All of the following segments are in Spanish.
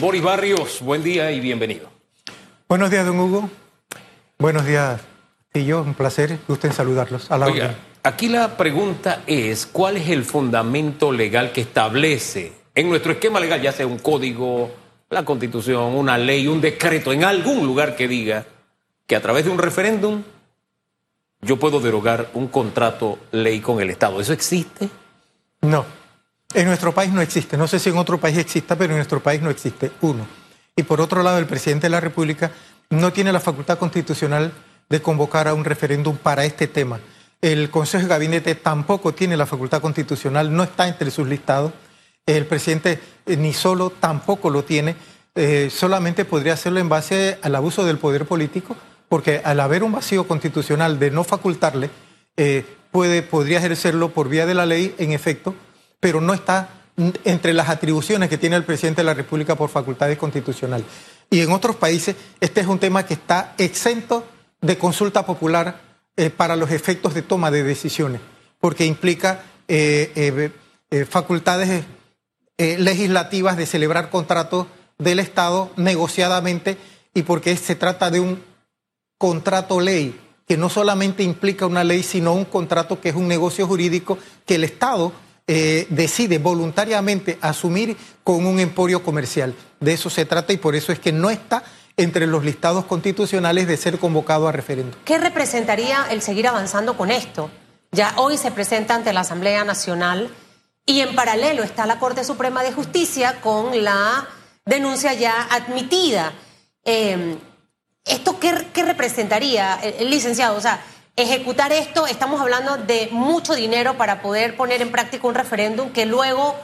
Boris Barrios, buen día y bienvenido. Buenos días, don Hugo. Buenos días, y yo, un placer, gusto en saludarlos. A la Oiga, aquí la pregunta es, ¿cuál es el fundamento legal que establece en nuestro esquema legal, ya sea un código, la constitución, una ley, un decreto, en algún lugar que diga que a través de un referéndum yo puedo derogar un contrato ley con el Estado? ¿Eso existe? No, en nuestro país no existe. No sé si en otro país exista, pero en nuestro país no existe. Uno. Y por otro lado, el presidente de la República no tiene la facultad constitucional de convocar a un referéndum para este tema. El Consejo de Gabinete tampoco tiene la facultad constitucional, no está entre sus listados. El presidente eh, ni solo tampoco lo tiene, eh, solamente podría hacerlo en base al abuso del poder político, porque al haber un vacío constitucional de no facultarle, eh, puede, podría ejercerlo por vía de la ley, en efecto, pero no está entre las atribuciones que tiene el presidente de la República por facultades constitucionales. Y en otros países este es un tema que está exento de consulta popular eh, para los efectos de toma de decisiones, porque implica eh, eh, facultades legislativas de celebrar contratos del Estado negociadamente y porque se trata de un contrato ley que no solamente implica una ley, sino un contrato que es un negocio jurídico que el Estado decide voluntariamente asumir con un emporio comercial. De eso se trata y por eso es que no está entre los listados constitucionales de ser convocado a referéndum. ¿Qué representaría el seguir avanzando con esto? Ya hoy se presenta ante la Asamblea Nacional y en paralelo está la Corte Suprema de Justicia con la denuncia ya admitida. Em, ¿Esto qué, representaría, el licenciado? O sea, ejecutar esto, estamos hablando de mucho dinero para poder poner en práctica un referéndum que luego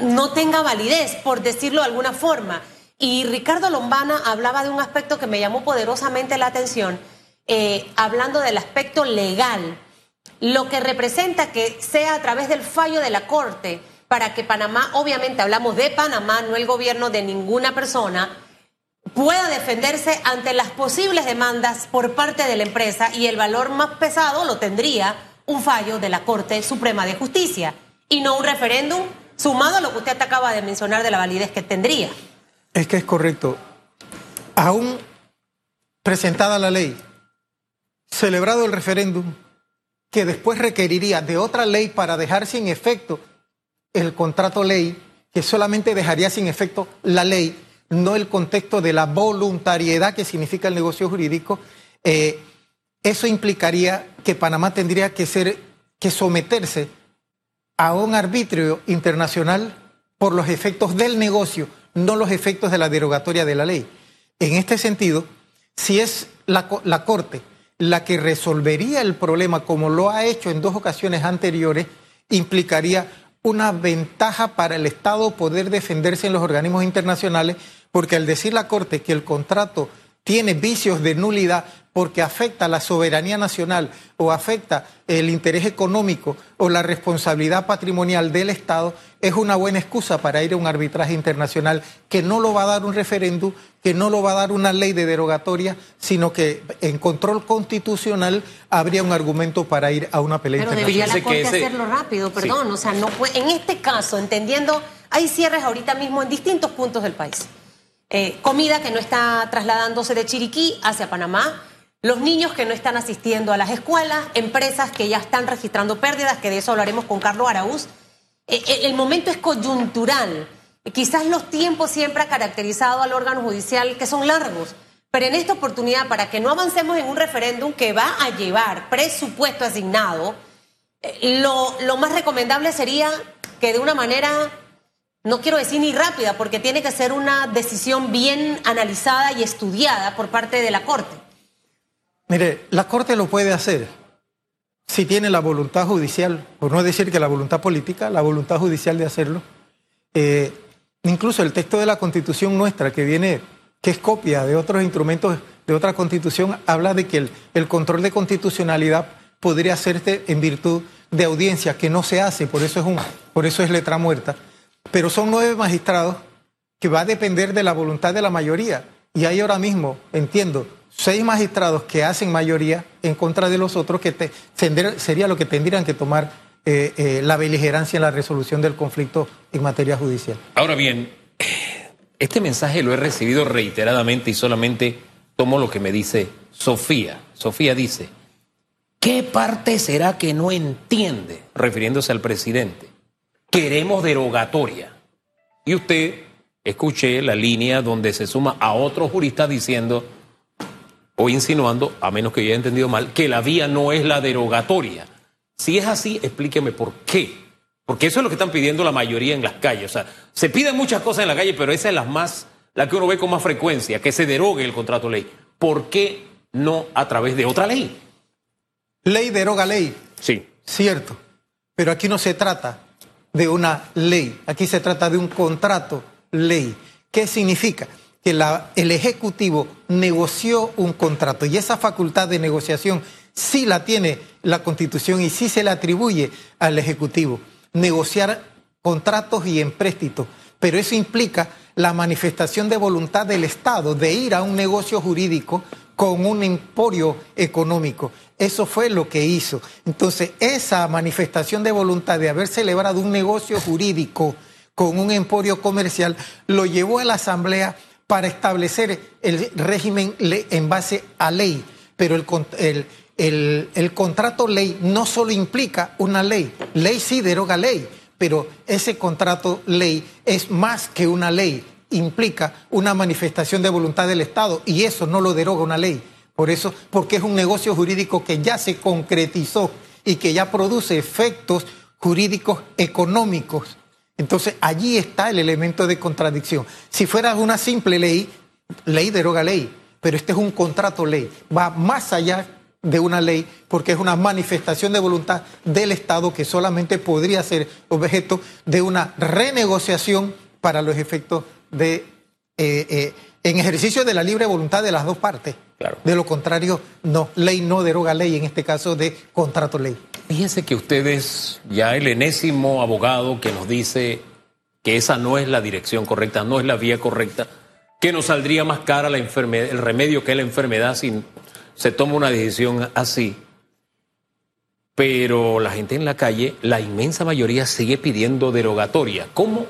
no tenga validez, por decirlo de alguna forma. Y Ricardo Lombana hablaba de un aspecto que me llamó poderosamente la atención, eh, hablando del aspecto legal, lo que representa que sea a través del fallo de la Corte para que Panamá, obviamente hablamos de Panamá, no el gobierno de ninguna persona, pueda defenderse ante las posibles demandas por parte de la empresa y el valor más pesado lo tendría un fallo de la Corte Suprema de Justicia y no un referéndum sumado a lo que usted acaba de mencionar de la validez que tendría. Es que es correcto. Aún presentada la ley, celebrado el referéndum, que después requeriría de otra ley para dejar sin efecto el contrato ley, que solamente dejaría sin efecto la ley, no el contexto de la voluntariedad que significa el negocio jurídico, eh, eso implicaría que Panamá tendría que ser, que someterse a un arbitrio internacional por los efectos del negocio, no los efectos de la derogatoria de la ley. En este sentido, si es la, Corte la que resolvería el problema como lo ha hecho en dos ocasiones anteriores, implicaría una ventaja para el Estado poder defenderse en los organismos internacionales, porque al decir la Corte que el contrato tiene vicios de nulidad porque afecta la soberanía nacional o afecta el interés económico o la responsabilidad patrimonial del Estado, es una buena excusa para ir a un arbitraje internacional que no lo va a dar un referéndum, que no lo va a dar una ley de derogatoria, sino que en control constitucional habría un argumento para ir a una pelea Pero internacional. debería la Corte hacerlo rápido, perdón, o sea, no en este caso, entendiendo, hay cierres ahorita mismo en distintos puntos del país. Eh, comida que no está trasladándose de Chiriquí hacia Panamá, los niños que no están asistiendo a las escuelas, empresas que ya están registrando pérdidas, que de eso hablaremos con Carlos Araúz. Eh, eh, el momento es coyuntural. Quizás los tiempos siempre han caracterizado al órgano judicial que son largos, pero en esta oportunidad, para que no avancemos en un referéndum que va a llevar presupuesto asignado, lo, lo más recomendable sería que de una manera no quiero decir ni rápida, porque tiene que ser una decisión bien analizada y estudiada por parte de la Corte. Mire, la Corte lo puede hacer si tiene la voluntad judicial, por no decir que la voluntad política, la voluntad judicial de hacerlo. Eh, incluso el texto de la Constitución nuestra, que viene, que es copia de otros instrumentos de otra Constitución, habla de que el, control de constitucionalidad podría hacerse en virtud de audiencia, que no se hace, por eso es, un, por eso es letra muerta pero son nueve magistrados que va a depender de la voluntad de la mayoría. Y hay ahora mismo, entiendo, seis magistrados que hacen mayoría en contra de los otros, que sería lo que tendrían que tomar eh, eh, la beligerancia en la resolución del conflicto en materia judicial. Ahora bien, Este mensaje lo he recibido reiteradamente y solamente tomo lo que me dice Sofía. Sofía dice, ¿qué parte será que no entiende? Refiriéndose al presidente. Queremos derogatoria. Y usted escuché la línea donde se suma a otro jurista diciendo o insinuando, a menos que yo haya entendido mal, que la vía no es la derogatoria. Si es así, explíqueme por qué. Porque eso es lo que están pidiendo la mayoría en las calles. O sea, se piden muchas cosas en la calle, pero esa es la más, la que uno ve con más frecuencia, que se derogue el contrato ley. ¿Por qué no a través de otra ley? Ley deroga ley. Sí. Cierto. Pero aquí no se trata de una ley, aquí se trata de un contrato ley. ¿Qué significa? Que el Ejecutivo negoció un contrato y esa facultad de negociación sí la tiene la Constitución y sí se le atribuye al Ejecutivo negociar contratos y empréstitos, pero eso implica la manifestación de voluntad del Estado de ir a un negocio jurídico con un emporio económico. Eso fue lo que hizo. Entonces, esa manifestación de voluntad de haber celebrado un negocio jurídico con un emporio comercial lo llevó a la Asamblea para establecer el régimen en base a ley. Pero el, el el, contrato ley no solo implica una ley, ley sí deroga ley, pero ese contrato ley es más que una ley, implica una manifestación de voluntad del Estado y eso no lo deroga una ley. Por eso, porque es un negocio jurídico que ya se concretizó y que ya produce efectos jurídicos económicos. Entonces, allí está el elemento de contradicción. Si fuera una simple ley, ley deroga ley, pero este es un contrato ley, va más allá de una ley porque es una manifestación de voluntad del Estado que solamente podría ser objeto de una renegociación para los efectos de eh, eh, en ejercicio de la libre voluntad de las dos partes. De lo contrario, no, ley no deroga ley, en este caso de contrato ley. Fíjense que usted es ya el enésimo abogado que nos dice que esa no es la dirección correcta, no es la vía correcta, que nos saldría más cara la el remedio que la enfermedad sin se toma una decisión así, pero la gente en la calle, la inmensa mayoría sigue pidiendo derogatoria. ¿Cómo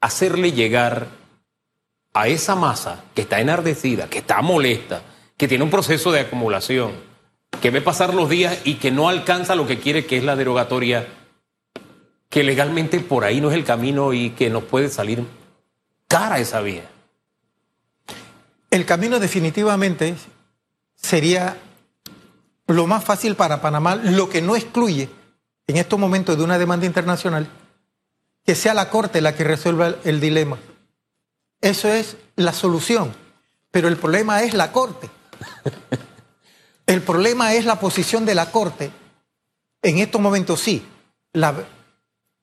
hacerle llegar a esa masa que está enardecida, que está molesta, que tiene un proceso de acumulación, que ve pasar los días y que no alcanza lo que quiere, que es la derogatoria, que legalmente por ahí no es el camino y que nos puede salir cara esa vía? El camino definitivamente sería lo más fácil para Panamá, lo que no excluye en estos momentos de una demanda internacional, que sea la Corte la que resuelva el dilema. Eso es la solución. Pero el problema es la Corte. El problema es la posición de la Corte. En estos momentos sí. La,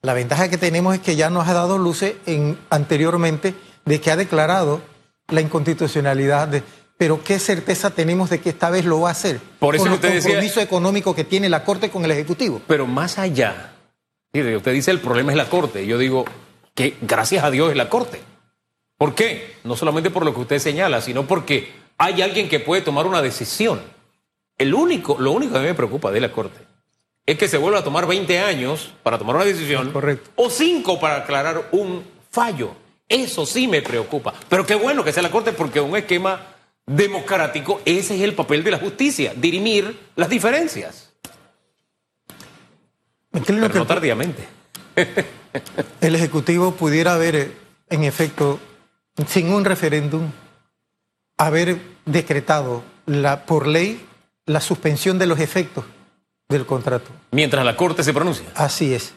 la ventaja que tenemos es que ya nos ha dado luces en, anteriormente de que ha declarado la inconstitucionalidad de, pero ¿qué certeza tenemos de que esta vez lo va a hacer? Por eso con el compromiso económico que tiene la Corte con el Ejecutivo. Pero más allá, usted dice el problema es la Corte. Yo digo que gracias a Dios es la Corte. ¿Por qué? No solamente por lo que usted señala, sino porque hay alguien que puede tomar una decisión. El único, lo único que a mí me preocupa de la Corte es que se vuelva a tomar 20 años para tomar una decisión Correcto. o 5 para aclarar un fallo. Eso sí me preocupa. Pero qué bueno que sea la Corte porque un esquema democrático, ese es el papel de la justicia, dirimir las diferencias. Pero no tardíamente. el Ejecutivo pudiera haber, en efecto, sin un referéndum, haber decretado la, por ley la suspensión de los efectos del contrato. Mientras la Corte se pronuncia. Así es.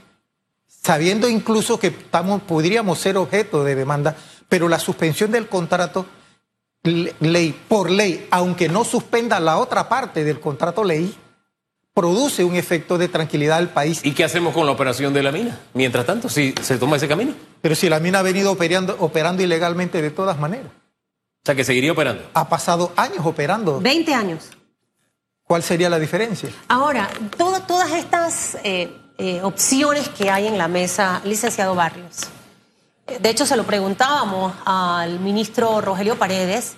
Sabiendo incluso que estamos, podríamos ser objeto de demanda, pero la suspensión del contrato ley por ley, aunque no suspenda la otra parte del contrato ley, produce un efecto de tranquilidad al país. ¿Y qué hacemos con la operación de la mina? Mientras tanto, si se toma ese camino. Pero si la mina ha venido operando, operando ilegalmente de todas maneras. O sea, que seguiría operando. Ha pasado años operando. 20 años. ¿Cuál sería la diferencia? Ahora, todas estas eh, eh, opciones que hay en la mesa, licenciado Barrios, de hecho, se lo preguntábamos al ministro Rogelio Paredes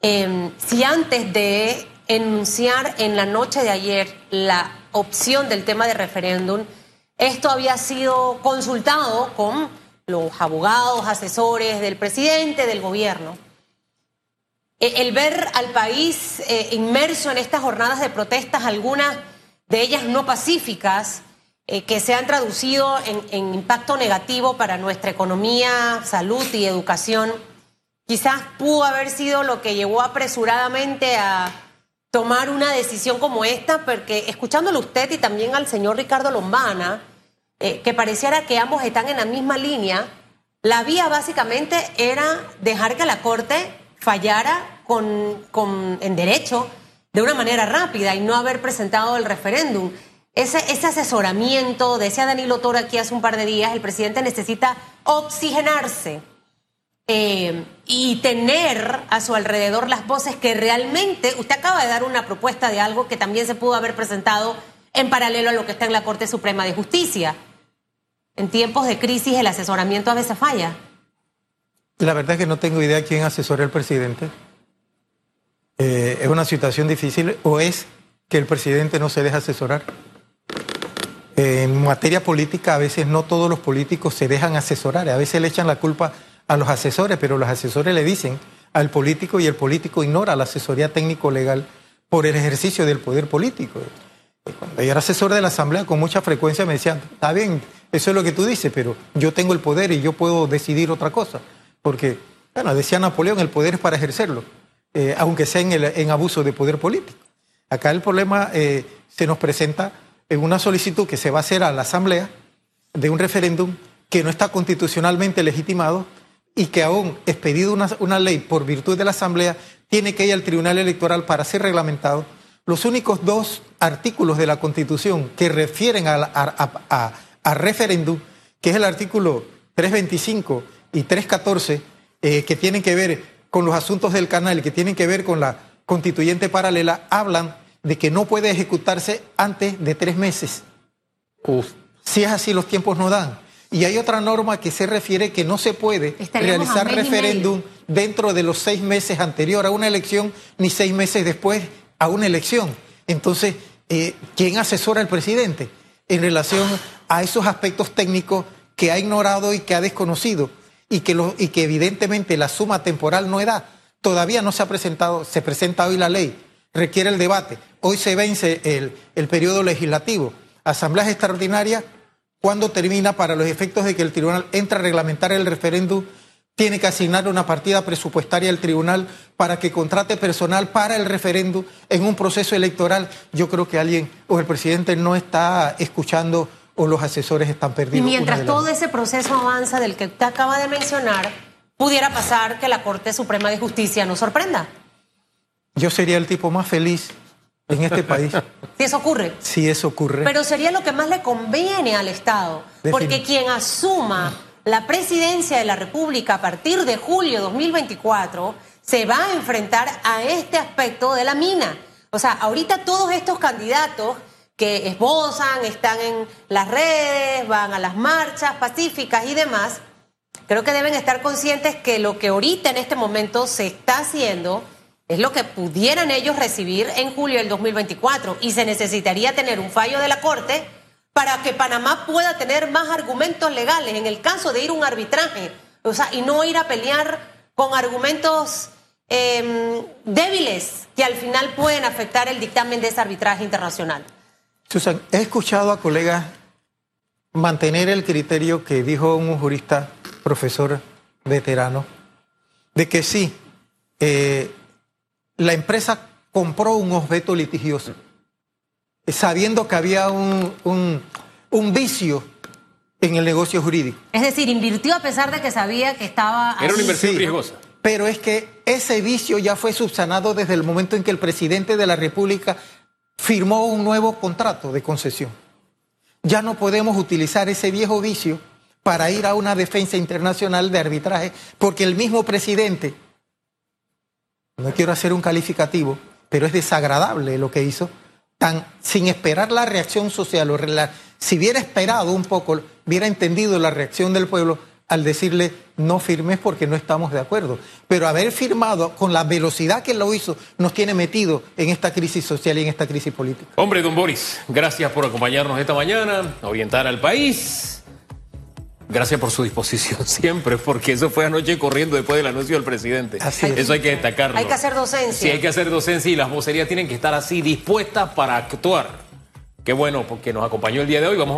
em, si antes de enunciar en la noche de ayer la opción del tema de referéndum, esto había sido consultado con los abogados, asesores del presidente, del gobierno. E, el ver al país eh, inmerso en estas jornadas de protestas, algunas de ellas no pacíficas, eh, que se han traducido en, impacto negativo para nuestra economía, salud y educación, quizás pudo haber sido lo que llevó apresuradamente a tomar una decisión como esta, porque escuchándolo usted y también al señor Ricardo Lombana, eh, que pareciera que ambos están en la misma línea, la vía básicamente era dejar que la Corte fallara con, con, en derecho de una manera rápida y no haber presentado el referéndum. Ese, ese asesoramiento, decía Danilo Toro aquí hace un par de días, el presidente necesita oxigenarse eh, y tener a su alrededor las voces que realmente, usted acaba de dar una propuesta de algo que también se pudo haber presentado en paralelo a lo que está en la Corte Suprema de Justicia. En tiempos de crisis el asesoramiento a veces falla. La verdad es que no tengo idea quién asesora al presidente. Eh, es una situación difícil o es que el presidente no se deja asesorar. En materia política a veces no todos los políticos se dejan asesorar, a veces le echan la culpa a los asesores, pero los asesores le dicen al político y el político ignora la asesoría técnico-legal por el ejercicio del poder político. Cuando yo era asesor de la Asamblea, con mucha frecuencia me decían, está bien, eso es lo que tú dices, pero yo tengo el poder y yo puedo decidir otra cosa. Porque, bueno, decía Napoleón, el poder es para ejercerlo, eh, aunque sea en, abuso de poder político. Acá el problema eh, se nos presenta en una solicitud que se va a hacer a la Asamblea de un referéndum que no está constitucionalmente legitimado y que aún expedido una, una ley por virtud de la Asamblea, tiene que ir al Tribunal Electoral para ser reglamentado. Los únicos dos artículos de la Constitución que refieren a, referéndum, que es el artículo 325 y 314, eh, que tienen que ver con los asuntos del canal, que tienen que ver con la constituyente paralela, hablan de que no puede ejecutarse antes de tres meses. Si es así, los tiempos no dan. Y hay otra norma que se refiere que no se puede realizar referéndum dentro de los seis meses anterior a una elección ni seis meses después a una elección. Entonces, eh, ¿quién asesora al presidente en relación a esos aspectos técnicos que ha ignorado y que ha desconocido y que, lo, y que evidentemente la suma temporal no da? Todavía no se ha presentado, se presenta hoy la ley, requiere el debate. Hoy se vence el, el periodo legislativo. Asambleas extraordinarias cuando termina para los efectos de que el tribunal entra a reglamentar el referéndum, tiene que asignar una partida presupuestaria al tribunal para que contrate personal para el referéndum en un proceso electoral. Yo creo que alguien o el presidente no está escuchando o los asesores están perdidos. Y mientras todo ese proceso avanza del que usted acaba de mencionar, pudiera pasar que la Corte Suprema de Justicia nos sorprenda. Yo sería el tipo más feliz en este país. Si eso ocurre. Si eso ocurre. Pero sería lo que más le conviene al Estado, porque quien asuma la presidencia de la República a partir de julio de 2024 se va a enfrentar a este aspecto de la mina. O sea, ahorita todos estos candidatos que esbozan, están en las redes, van a las marchas pacíficas y demás, creo que deben estar conscientes que lo que ahorita en este momento se está haciendo es lo que pudieran ellos recibir en julio del 2024 y se necesitaría tener un fallo de la Corte para que Panamá pueda tener más argumentos legales en el caso de ir a un arbitraje, o sea, y no ir a pelear con argumentos em, débiles que al final pueden afectar el dictamen de ese arbitraje internacional. Susan, he escuchado a colegas mantener el criterio que dijo un jurista, profesor veterano, de que sí, eh, la empresa compró un objeto litigioso, sabiendo que había un, un, vicio en el negocio jurídico. Es decir, invirtió a pesar de que sabía que estaba... Era una inversión riesgosa. Pero es que ese vicio ya fue subsanado desde el momento en que el presidente de la República firmó un nuevo contrato de concesión. Ya no podemos utilizar ese viejo vicio para ir a una defensa internacional de arbitraje, porque el mismo presidente no quiero hacer un calificativo, pero es desagradable lo que hizo, tan sin esperar la reacción social. O si hubiera esperado un poco, hubiera entendido la reacción del pueblo al decirle no firmes porque no estamos de acuerdo. Pero haber firmado con la velocidad que lo hizo nos tiene metido en esta crisis social y en esta crisis política. Hombre, don Boris, gracias por acompañarnos esta mañana, orientar al país. Gracias por su disposición siempre, porque eso fue anoche corriendo después del anuncio del presidente. Así es. Eso hay que destacarlo. Hay que hacer docencia. Sí, hay que hacer docencia y las vocerías tienen que estar así dispuestas para actuar. Qué bueno, porque nos acompañó el día de hoy. Vamos